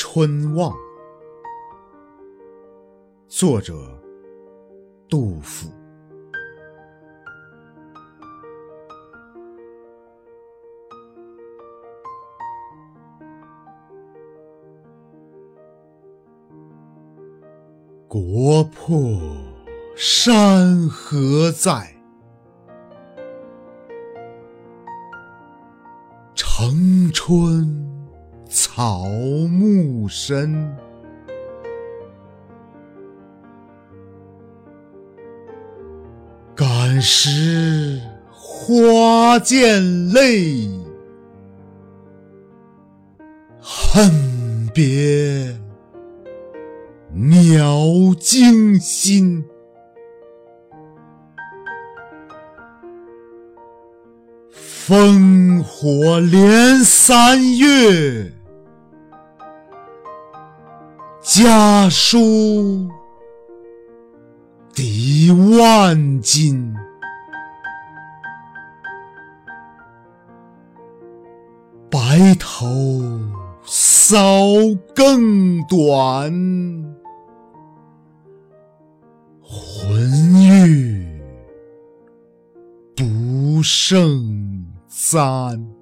春望》，作者杜甫。国破山河在，城春草木深。感时花溅泪，恨别。鸟惊心，烽火连三月，家书抵万金。白头搔更短。浑欲不胜簪。